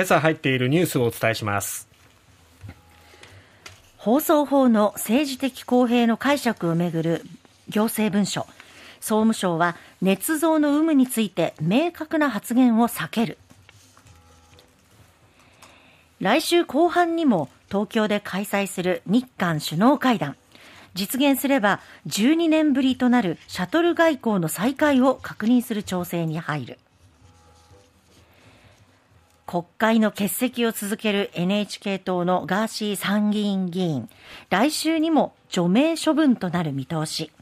今朝入っているニュースをお伝えします。放送法の政治的公平の解釈をめぐる行政文書。総務省は捏造の有無について明確な発言を避ける。来週後半にも東京で開催する日韓首脳会談。実現すれば12年ぶりとなるシャトル外交の再開を確認する調整に入る。国会の欠席を続ける NHK 党のガーシー参議院議員。来週にも除名処分となる見通し。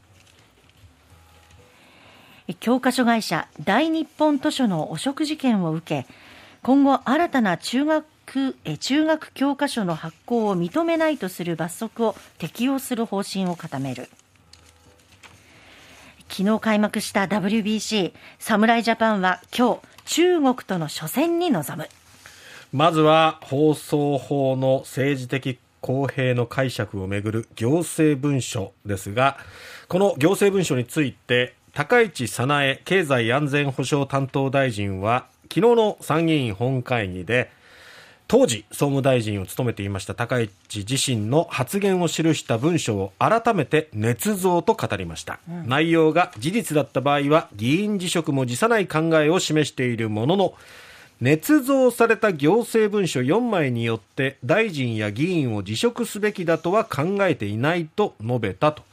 教科書会社大日本図書の汚職事件を受け今後新たな中学中学教科書の発行を認めないとする罰則を適用する方針を固める。昨日開幕した WBC 侍ジャパンは今日中国との初戦に臨む。まずは放送法の政治的公平の解釈をめぐる行政文書ですがこの行政文書について高市早苗経済安全保障担当大臣は昨日の参議院本会議で当時総務大臣を務めていました高市自身の発言を記した文書を改めて捏造と語りました、うん、内容が事実だった場合は議員辞職も辞さない考えを示しているものの捏造された行政文書4枚によって大臣や議員を辞職すべきだとは考えていないと述べたと。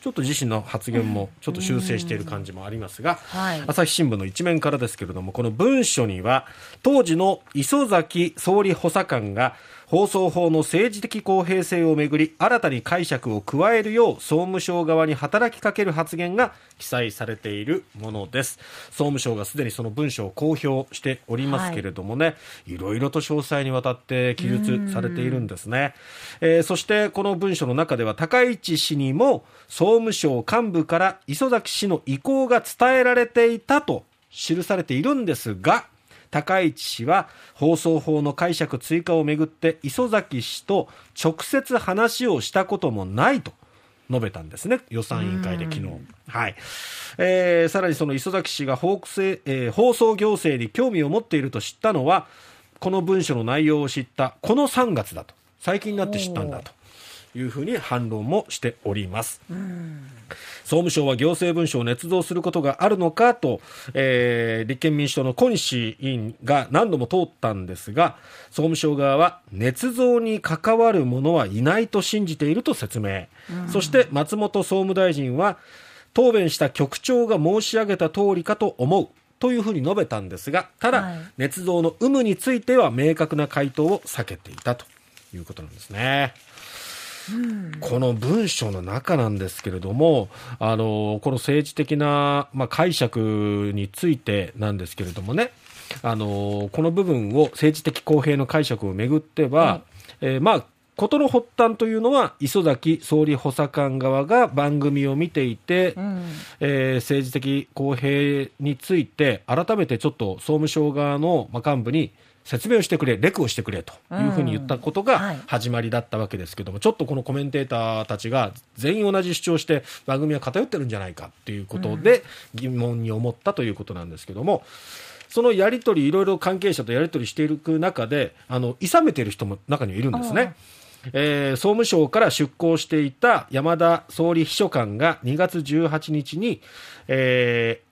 ちょっと自身の発言もちょっと修正している感じもありますが、はい、朝日新聞の一面からですけれども、この文書には、当時の磯崎総理補佐官が、放送法の政治的公平性をめぐり新たに解釈を加えるよう総務省側に働きかける発言が記載されているものです。総務省がすでにその文書を公表しておりますけれどもね、はい、いろいろと詳細にわたって記述されているんですね、えー、そしてこの文書の中では高市氏にも総務省幹部から磯崎氏の意向が伝えられていたと記されているんですが高市氏は放送法の解釈追加をめぐって磯崎氏と直接話をしたこともないと述べたんですね。予算委員会で昨日、はい。えー、さらにその磯崎氏が放,、えー、放送行政に興味を持っていると知ったのはこの文書の内容を知ったこの3月だと。最近になって知ったんだというふうに反論もしております。総務省は行政文書を捏造することがあるのかと、えー、立憲民主党の小西委員が何度も通ったんですが、総務省側は捏造に関わる者はいないと信じていると説明。そして松本総務大臣は、答弁した局長が申し上げた通りかと思う。というふうに述べたんですが、ただ、はい、捏造の有無については明確な回答を避けていたということなんですね。この文書の中なんですけれども、あのこの政治的な、まあ、解釈についてなんですけれどもね、あのこの部分を政治的公平の解釈をめぐっては、うん、えー、まあ事の発端というのは、磯崎総理補佐官側が番組を見ていて、うん、えー、政治的公平について、改めてちょっと総務省側の幹部に説明をしてくれ、レクをしてくれというふうに言ったことが始まりだったわけです。けども、はい、ちょっとこのコメンテーターたちが全員同じ主張して番組は偏ってるんじゃないかっていうことで疑問に思ったということなんですけども、そのやり取り、いろいろ関係者とやり取りしていく中で、あの、諌めてる人も中にはいるんですね。えー、総務省から出向していた山田総理秘書官が2月18日に、え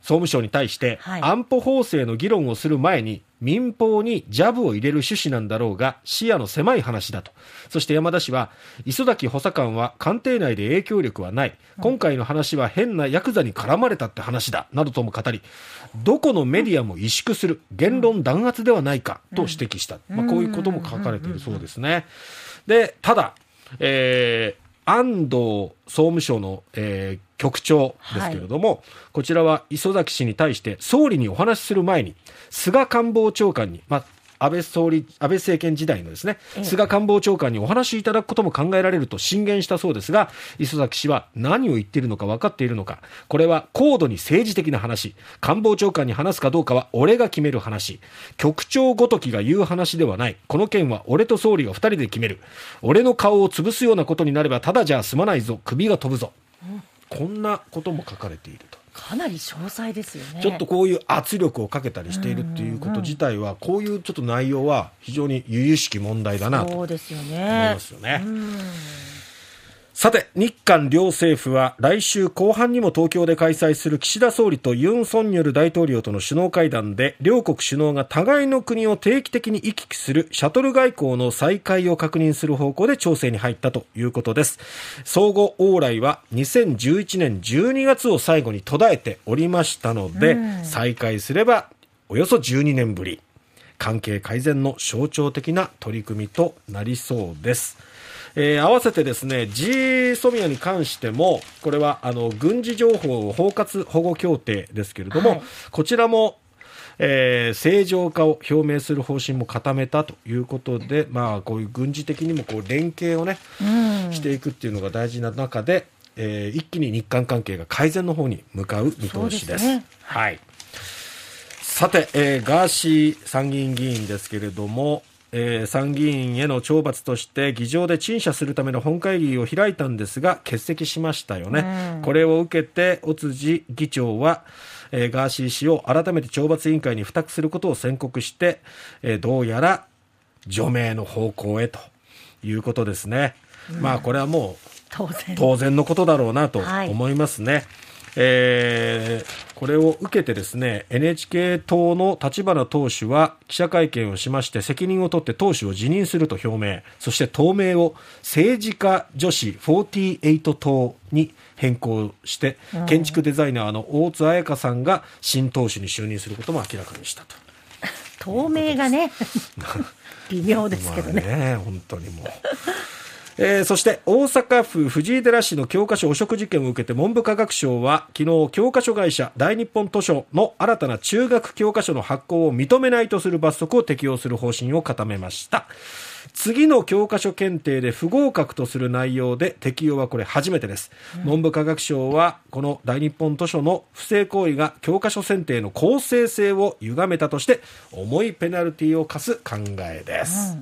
総務省に対して、安保法制の議論をする前に民放にジャブを入れる趣旨なんだろうが視野の狭い話だと。そして山田氏は磯崎補佐官は官邸内で影響力はない。今回の話は変なヤクザに絡まれたって話だ。などとも語りどこのメディアも萎縮する。言論弾圧ではないか。と指摘した、まあ、こういうことも書かれているそうですね。でただ、えー安藤総務省の、えー、局長ですけれども、はい、こちらは磯崎氏に対して総理にお話しする前に菅官房長官に、まあ、安倍総理、安倍政権時代のですね、菅官房長官にお話しいただくことも考えられると進言したそうですが、磯崎氏は何を言っているのか分かっているのか、これは高度に政治的な話、官房長官に話すかどうかは俺が決める話、局長ごときが言う話ではない、この件は俺と総理が2人で決める、俺の顔を潰すようなことになればただじゃ済まないぞ、首が飛ぶぞ。こんなことも書かれていると。かなり詳細ですよねちょっとこういう圧力をかけたりしているっていうこと自体は、こういうちょっと内容は非常に由々しき問題だなと思いますよね。さて、日韓両政府は来週後半にも東京で開催する岸田総理とユン・ソンニョル大統領との首脳会談で、両国首脳が互いの国を定期的に行き来するシャトル外交の再開を確認する方向で調整に入ったということです。相互往来は2011年12月を最後に途絶えておりましたので、再開すればおよそ12年ぶり。関係改善の象徴的な取り組みとなりそうです。えー合わせてですね G ソミアに関してもこれはあの軍事情報包括保護協定ですけれども、はいこちらも、えー正常化を表明する方針も固めたということで、まあ、こういう軍事的にもこう連携をね、うんしていくっていうのが大事な中で、えー一気に日韓関係が改善の方に向かう見通しです。ですねはい。さて、えーガーシー参議院議員ですけれども、えー参議院への懲罰として議場で陳謝するための本会議を開いたんですが欠席しましたよね、うん。これを受けて尾辻議長は、えーガーシー氏を改めて懲罰委員会に付託することを宣告して、えーどうやら除名の方向へと。いうことですね、まあこれはもう当然のことだろうなとはい。思いますね。えーこれを受けてですね NHK 党の立花党首は記者会見をしまして責任を取って党首を辞任すると表明そして党名を政治家女子48党に変更して、建築デザイナーの大津彩香さんが新党首に就任することも明らかにしたと。透明がね 微妙ですけどね,、まあね本当にもう。えーそして大阪府藤井寺市の教科書汚職事件を受けて文部科学省は昨日教科書会社大日本図書の新たな中学教科書の発行を認めないとする罰則を適用する方針を固めました。次の教科書検定で不合格とする内容で適用はこれ初めてです、文部科学省はこの大日本図書の不正行為が教科書選定の公正性を歪めたとして重いペナルティを課す考えです、